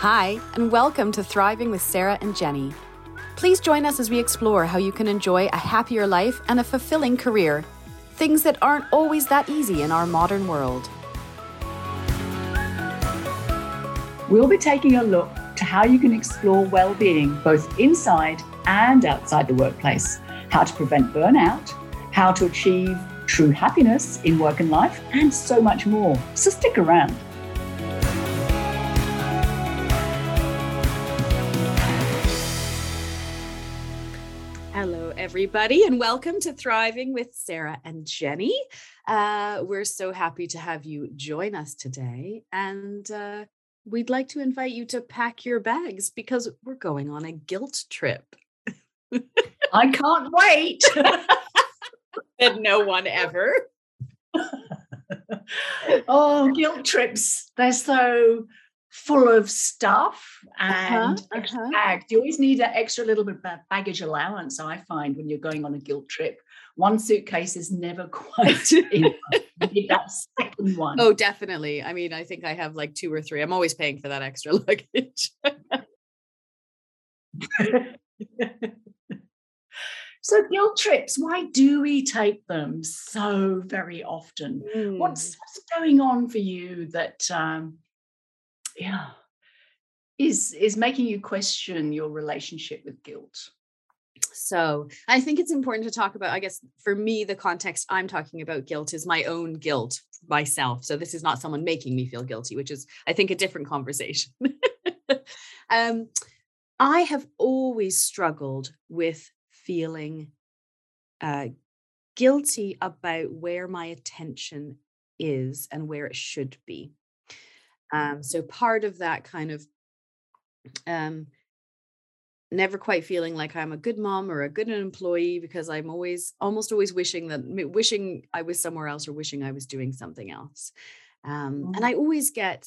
Hi, and welcome to Thriving with Sarah and Jenny. Please join us as we explore how you can enjoy a happier life and a fulfilling career, things that aren't always that easy in our modern world. We'll be taking a look to how you can explore well-being both inside and outside the workplace, how to prevent burnout, how to achieve true happiness in work and life, and so much more. So stick around. Everybody, and welcome to Thriving with Sarah and Jenny. Uh, we're so happy to have you join us today. And uh, we'd like to invite you to pack your bags because we're going on a guilt trip. I can't wait. Said no one ever. oh, guilt trips. They're so full of stuff and uh-huh, uh-huh. bagged. You always need an extra little bit of baggage allowance, I find, when you're going on a guilt trip. One suitcase is never quite enough. You need that second one. Oh, definitely. I mean, I think I have like two or three. I'm always paying for that extra luggage. so guilt trips, why do we take them so very often? Mm. What's, what's going on for you that um, yeah. is is making you question your relationship with guilt. So i think it's important to talk about i guess for me the context i'm talking about guilt is my own guilt myself. So this is not someone making me feel guilty which is i think a different conversation. Um i have always struggled with feeling uh guilty about where my attention is and where it should be um, so part of that kind of um, never quite feeling like I'm a good mom or a good employee because I'm always almost always wishing that wishing I was somewhere else or wishing I was doing something else. Um. And I always get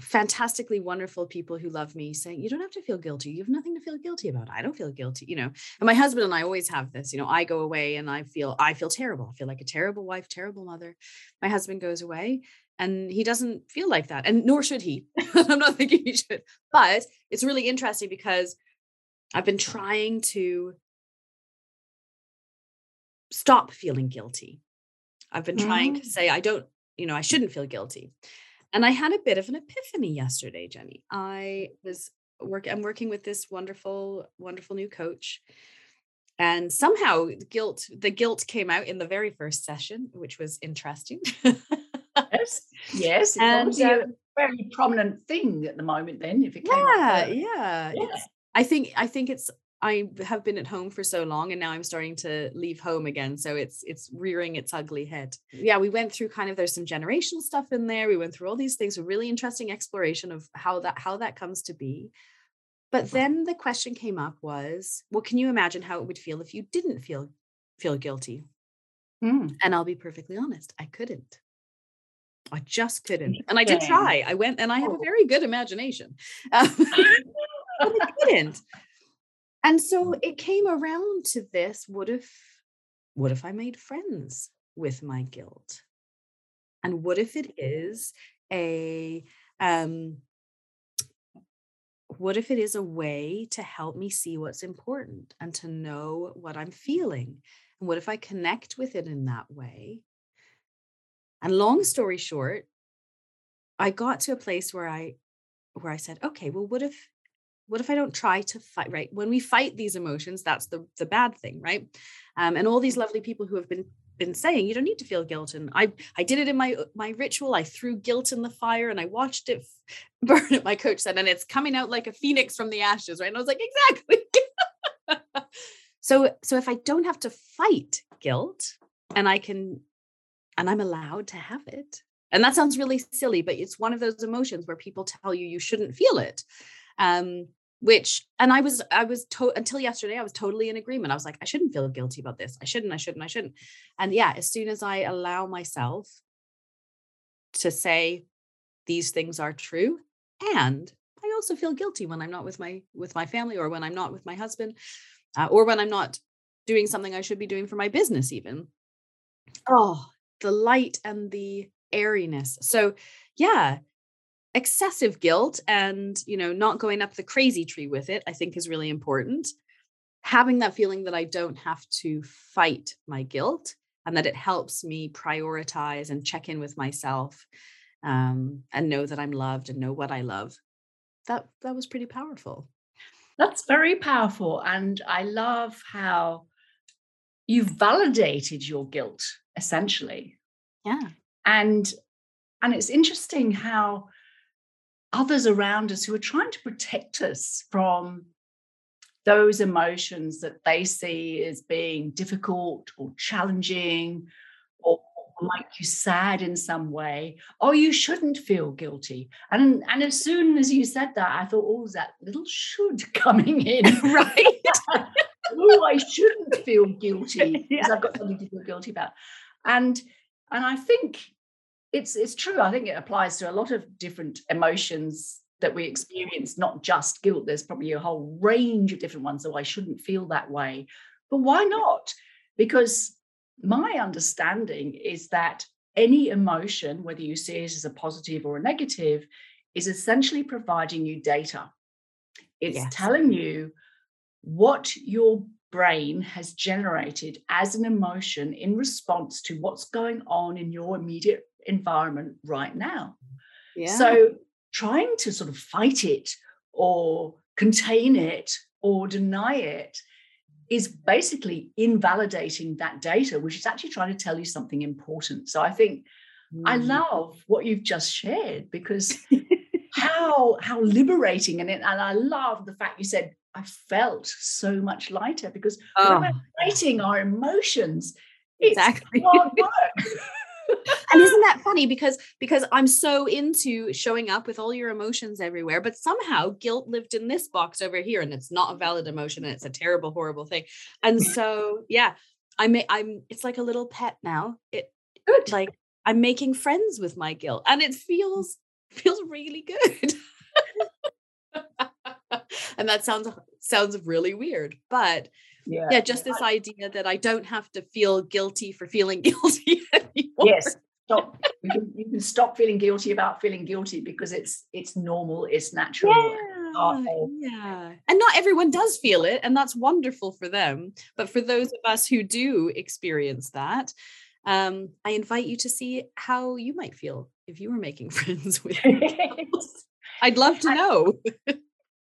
fantastically wonderful people who love me saying you don't have to feel guilty. You have nothing to feel guilty about. I don't feel guilty you know? And my husband and i always have this you know i go away and i feel i feel terrible. I feel like a terrible wife terrible mother. My husband goes away and he doesn't feel like that and nor should he. I'm not thinking he should. But it's really interesting because i've been trying to stop feeling guilty. I've been trying to mm. say i don't you know i shouldn't feel guilty. And i had a bit of an epiphany yesterday jenny. I was work i'm working with this wonderful wonderful new coach and somehow guilt the guilt came out in the very first session which was interesting yes, yes. and a very prominent thing at the moment. Then, if it came yeah, yeah, yeah. I think I think it's I have been at home for so long and now I'm starting to leave home again. So it's it's rearing its ugly head. Yeah, we went through kind of there's some generational stuff in there. We went through all these things, a really interesting exploration of how that how that comes to be. But then the question came up was, well, can you imagine how it would feel if you didn't feel feel guilty? Mm. And I'll be perfectly honest, I couldn't. I just couldn't. And I did try. I went and I have a oh. very good imagination. Um, but I couldn't. And so it came around to this what if what if I made friends with my guilt? And what if it is a um what if it is a way to help me see what's important and to know what I'm feeling? And what if I connect with it in that way? And long story short, I got to a place where I where I said, okay, well, what if what if I don't try to fight? Right. When we fight these emotions, that's the the bad thing, right? Um, and all these lovely people who have been been saying you don't need to feel guilt and i i did it in my my ritual i threw guilt in the fire and i watched it burn it my coach said and it's coming out like a phoenix from the ashes right and i was like exactly so so if i don't have to fight guilt and i can and I'm allowed to have it. And that sounds really silly, but it's one of those emotions where people tell you you shouldn't feel it. Um, which and I was I was to- until yesterday I was totally in agreement. I was like I shouldn't feel guilty about this. I shouldn't. I shouldn't. I shouldn't. And yeah, as soon as I allow myself to say these things are true and I also feel guilty when I'm not with my with my family or when I'm not with my husband uh, or when I'm not doing something I should be doing for my business even. Oh, the light and the airiness. So, yeah, excessive guilt and you know not going up the crazy tree with it i think is really important. Having that feeling that i don't have to fight my guilt and that it helps me prioritize and check in with myself um, and know that i'm loved and know what i love. That that was pretty powerful. That's very powerful and i love how you've validated your guilt essentially. Yeah. And and it's interesting how others around us who are trying to protect us from those emotions that they see as being difficult or challenging or make you sad in some way oh you shouldn't feel guilty. And and as soon as you said that i thought oh that little should coming in? Right. Oh i shouldn't feel guilty because yeah. i've got something to feel guilty about and and i think it's it's true. I think it applies to a lot of different emotions that we experience, not just guilt. There's probably a whole range of different ones. So I shouldn't feel that way. But why not? Because my understanding is that any emotion, whether you see it as a positive or a negative, is essentially providing you data. It's yes. telling you what your brain has generated as an emotion in response to what's going on in your immediate environment right now. Yeah. So trying to sort of fight it or contain it or deny it is basically invalidating that data, which is actually trying to tell you something important. So I think mm. I love what you've just shared because how how liberating and it, and I love the fact you said I felt so much lighter because oh. when we're fighting our emotions, it's exactly. hard work. and isn't that funny because because i'm so into showing up with all your emotions everywhere but somehow guilt lived in this box over here and it's not a valid emotion and it's a terrible horrible thing and so yeah i may i'm it's like a little pet now it good like i'm making friends with my guilt and it feels feels really good and that sounds sounds really weird but yeah, yeah just this idea that i don't have to feel guilty for feeling guilty anymore. yes stop. You can, you can, stop feeling guilty about feeling guilty because it's it's normal it's natural yeah, yeah. And not everyone does feel it and that's wonderful for them but for those of us who do experience that um, i invite you to see how you might feel if you were making friends with i'd love to know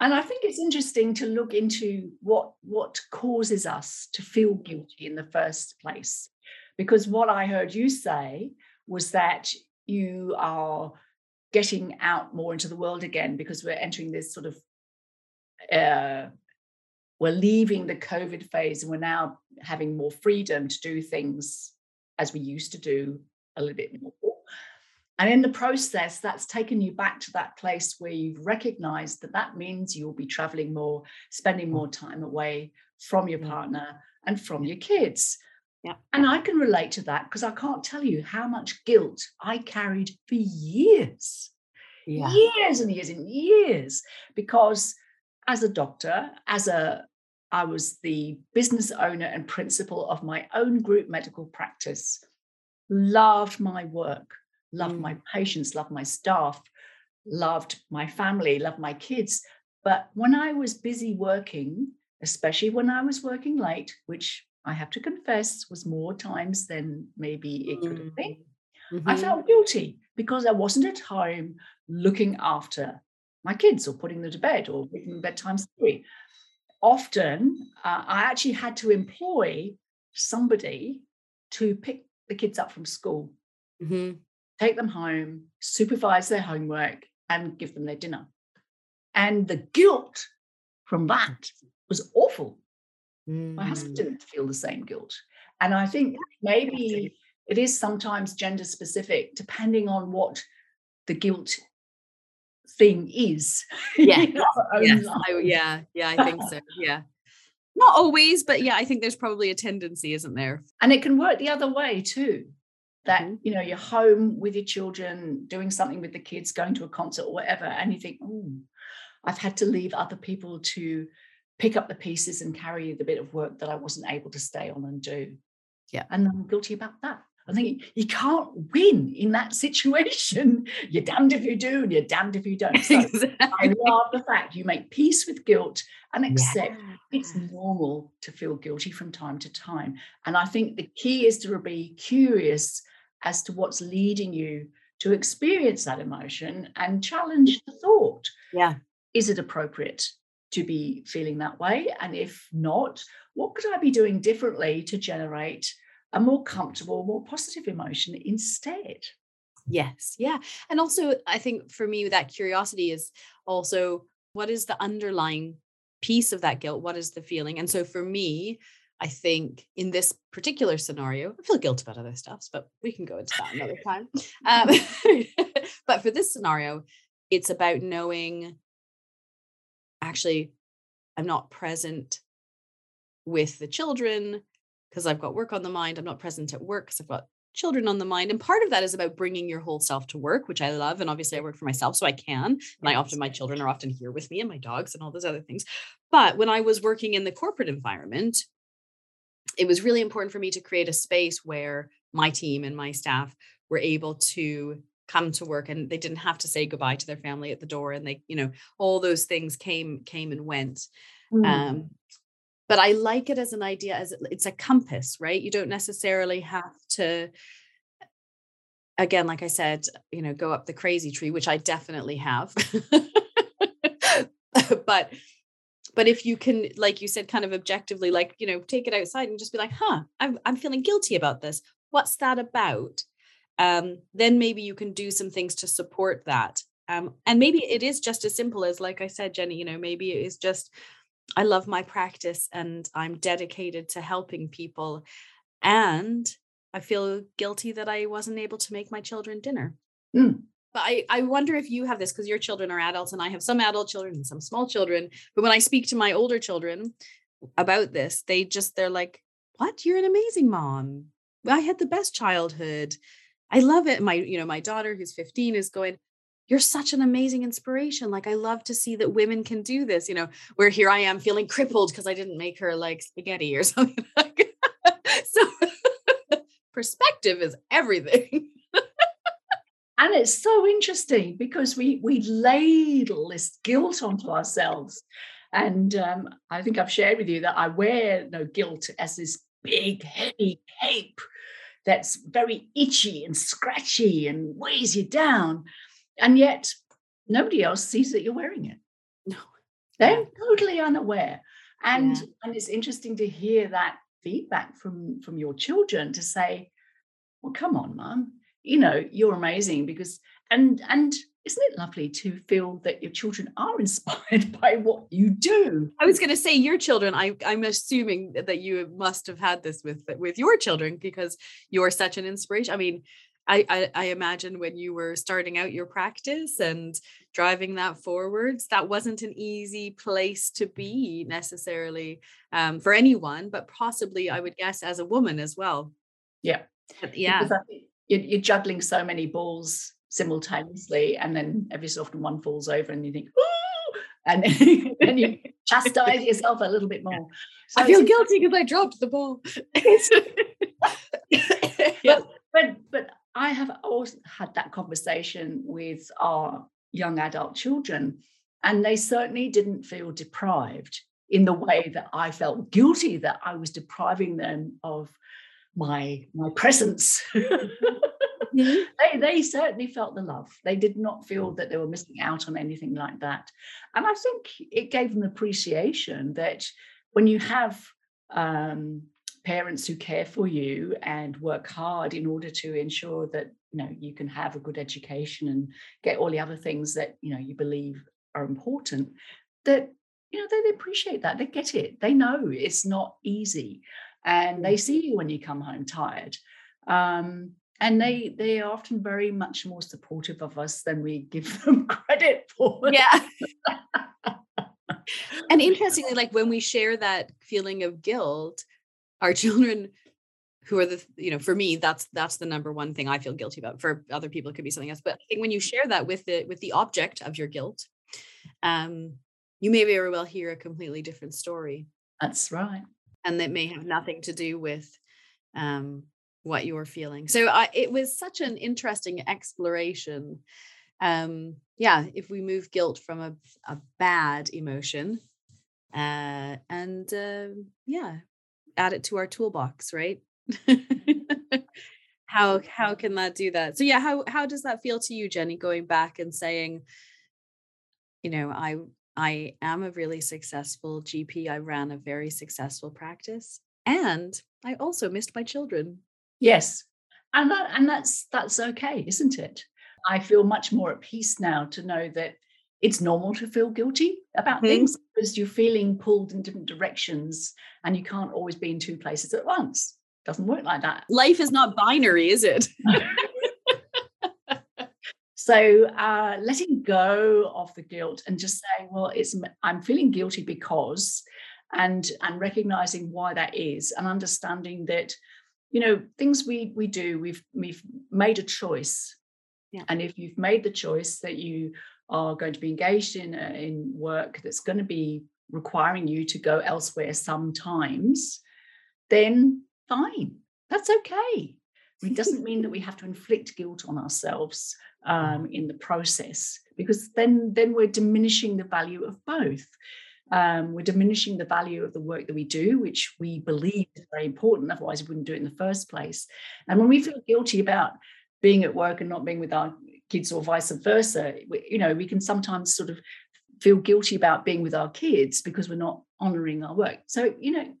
and i think it's interesting to look into what what causes us to feel guilty in the first place. Because what i heard you say was that you are getting out more into the world again because we're entering this sort of uh, we're leaving the covid phase and we're now having more freedom to do things as we used to do a little bit more and in the process, that's taken you back to that place where you've recognized that that means you'll be traveling more, spending mm. more time away from your mm. partner and from your kids. Yeah. And I can relate to that because I can't tell you how much guilt I carried for years. Yeah. Years and years and years. Because as a doctor, as a I was the business owner and principal of my own group medical practice, loved my work, loved mm. my patients, loved my staff, loved my family, loved my kids. But when I was busy working, especially when I was working late, which I have to confess was more times than maybe it could have been, mm-hmm. I felt guilty because I wasn't at home looking after my kids or putting them to bed or reading bedtime story. Often, uh, I actually had to employ somebody to pick the kids up from school. Mm-hmm take them home, supervise their homework, and give them their dinner. And the guilt from that was awful. Mm. My husband mm. didn't feel the same guilt. And I think maybe it is sometimes gender specific, depending on what the guilt thing is. Yeah. yes. I, yeah. Yeah. I think so. Yeah. Not always, but yeah, I think there's probably a tendency, isn't there? And it can work the other way too that mm-hmm. you know you're home with your children doing something with the kids going to a concert or whatever and you think oh i've had to leave other people to pick up the pieces and carry the bit of work that i wasn't able to stay on and do yeah and i'm guilty about that I think you can't win in that situation. You're damned if you do, and you're damned if you don't. So exactly. I love the fact you make peace with guilt and accept yeah. it's normal to feel guilty from time to time. And I think the key is to be curious as to what's leading you to experience that emotion and challenge the thought. Yeah. Is it appropriate to be feeling that way? And if not, what could I be doing differently to generate a more comfortable, more positive emotion instead? Yes. Yeah. And also, I think for me, that curiosity is also what is the underlying piece of that guilt? What is the feeling? And so for me, I think in this particular scenario, I feel guilt about other stuffs, but we can go into that another time. Um, but for this scenario, it's about knowing actually, I'm not present with the children because I've got work on the mind. I'm not present at work because I've got children on the mind. And part of that is about bringing your whole self to work, which I love. And obviously, I work for myself, so I can. And I often, my children are often here with me and my dogs and all those other things. But when I was working in the corporate environment, it was really important for me to create a space where my team and my staff were able to come to work and they didn't have to say goodbye to their family at the door and they you know all those things came came and went. Mm. um but i like it as an idea as it's a compass right? You don't necessarily have to again like i said you know go up the crazy tree which i definitely have. But but if you can like you said kind of objectively like you know take it outside and just be like huh i'm, I'm feeling guilty about this what's that about um, then maybe you can do some things to support that. Um, and maybe it is just as simple as, like I said, Jenny, you know, maybe it is just, I love my practice and I'm dedicated to helping people. And I feel guilty that I wasn't able to make my children dinner. Mm. But I, I wonder if you have this because your children are adults and I have some adult children and some small children. But when I speak to my older children about this, they just, they're like, what? You're an amazing mom. I had the best childhood. I love it. My, you know, my daughter who's 15 is going, you're such an amazing inspiration. Like I love to see that women can do this, you know, where here I am feeling crippled because I didn't make her like spaghetti or something so perspective is everything. And it's so interesting because we we ladle this guilt onto ourselves. And um, I think I've shared with you that I wear no guilt as this big, heavy cape that's very itchy and scratchy and weighs you down. And yet nobody else sees that you're wearing it. No. They're totally unaware. And, yeah. and it's interesting to hear that feedback from, from your children to say, well, come on, mum, you know, you're amazing because and and isn't it lovely to feel that your children are inspired by what you do i was going to say your children I, i'm assuming that you must have had this with with your children because you're such an inspiration i mean I, I, I imagine when you were starting out your practice and driving that forwards, that wasn't an easy place to be necessarily um, for anyone, but possibly I would guess as a woman as well. Yeah, yeah. You're, you're juggling so many balls simultaneously, and then every so often one falls over, and you think, "Ooh!" and then you chastise yourself a little bit more. So I feel guilty because I dropped the ball. but, but but I have always had that conversation with our young adult children, and they certainly didn't feel deprived in the way that I felt guilty that I was depriving them of my my presence. Mm-hmm. they, they certainly felt the love. They did not feel that they were missing out on anything like that. And I think it gave them appreciation that when you have um, parents who care for you and work hard in order to ensure that you know you can have a good education and get all the other things that you know you believe are important that you know they, they appreciate that they get it they know it's not easy and they see you when you come home tired um, and they they are often very much more supportive of us than we give them credit for. Yeah. And interestingly like when we share that feeling of guilt our children who are the you know for me that's that's the number one thing i feel guilty about. For other people it could be something else but i think when you share that with the with the object of your guilt um you may very well hear a completely different story. That's right and that may have nothing to do with um what you're feeling. So I, it was such an interesting exploration. Um, yeah, if we move guilt from a, a bad emotion, uh, and uh, yeah, add it to our toolbox, right? how how can that do that? So yeah, how how does that feel to you, Jenny? Going back and saying, you know, I I am a really successful GP. I ran a very successful practice, and I also missed my children Yes. And that and that's that's okay, isn't it? I feel much more at peace now to know that it's normal to feel guilty about mm-hmm. things because you're feeling pulled in different directions and you can't always be in two places at once. Doesn't work like that. Life is not binary, is it? so uh, letting go of the guilt and just saying, well, it's I'm feeling guilty because, and and recognizing why that is, and understanding that you know things we we do we've we've made a choice yeah. and if you've made the choice that you are going to be engaged in uh, in work that's going to be requiring you to go elsewhere sometimes then fine that's okay it doesn't mean that we have to inflict guilt on ourselves um, in the process because then then we're diminishing the value of both um, we're diminishing the value of the work that we do, which we believe is very important. Otherwise, we wouldn't do it in the first place. And when we feel guilty about being at work and not being with our kids, or vice versa, we, you know, we can sometimes sort of feel guilty about being with our kids because we're not honoring our work. So, you know,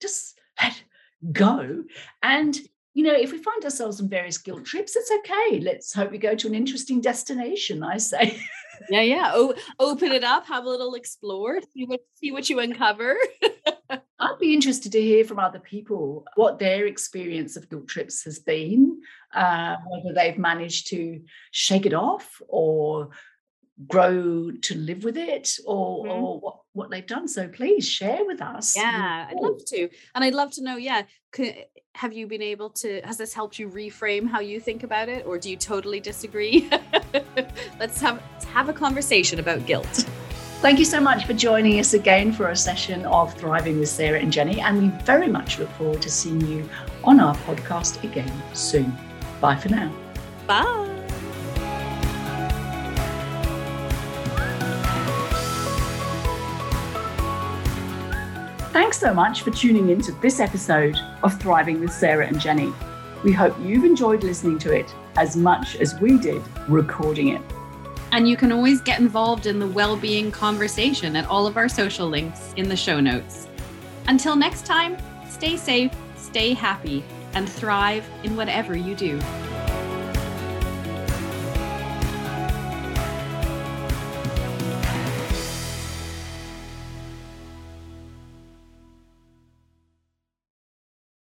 just let go and you know, if we find ourselves on various guilt trips, it's okay. Let's hope we go to an interesting destination, I say. yeah, yeah. Oh, open it up, have a little explore, see what see what you uncover. I'd be interested to hear from other people what their experience of guilt trips has been, uh, whether they've managed to shake it off or grow to live with it or, mm-hmm. or what, what they've done. So please share with us. Yeah, I'd love to. And I'd love to know, yeah, could, have you been able to, has this helped you reframe how you think about it? Or do you totally disagree? let's have, let's have a conversation about guilt. Thank you so much for joining us again for a session of Thriving with Sarah and Jenny. And we very much look forward to seeing you on our podcast again soon. Bye for now. Bye. Thanks so much for tuning in to this episode of Thriving with Sarah and Jenny. We hope you've enjoyed listening to it as much as we did recording it. And you can always get involved in the well-being conversation at all of our social links in the show notes. Until next time, stay safe, stay happy, and thrive in whatever you do.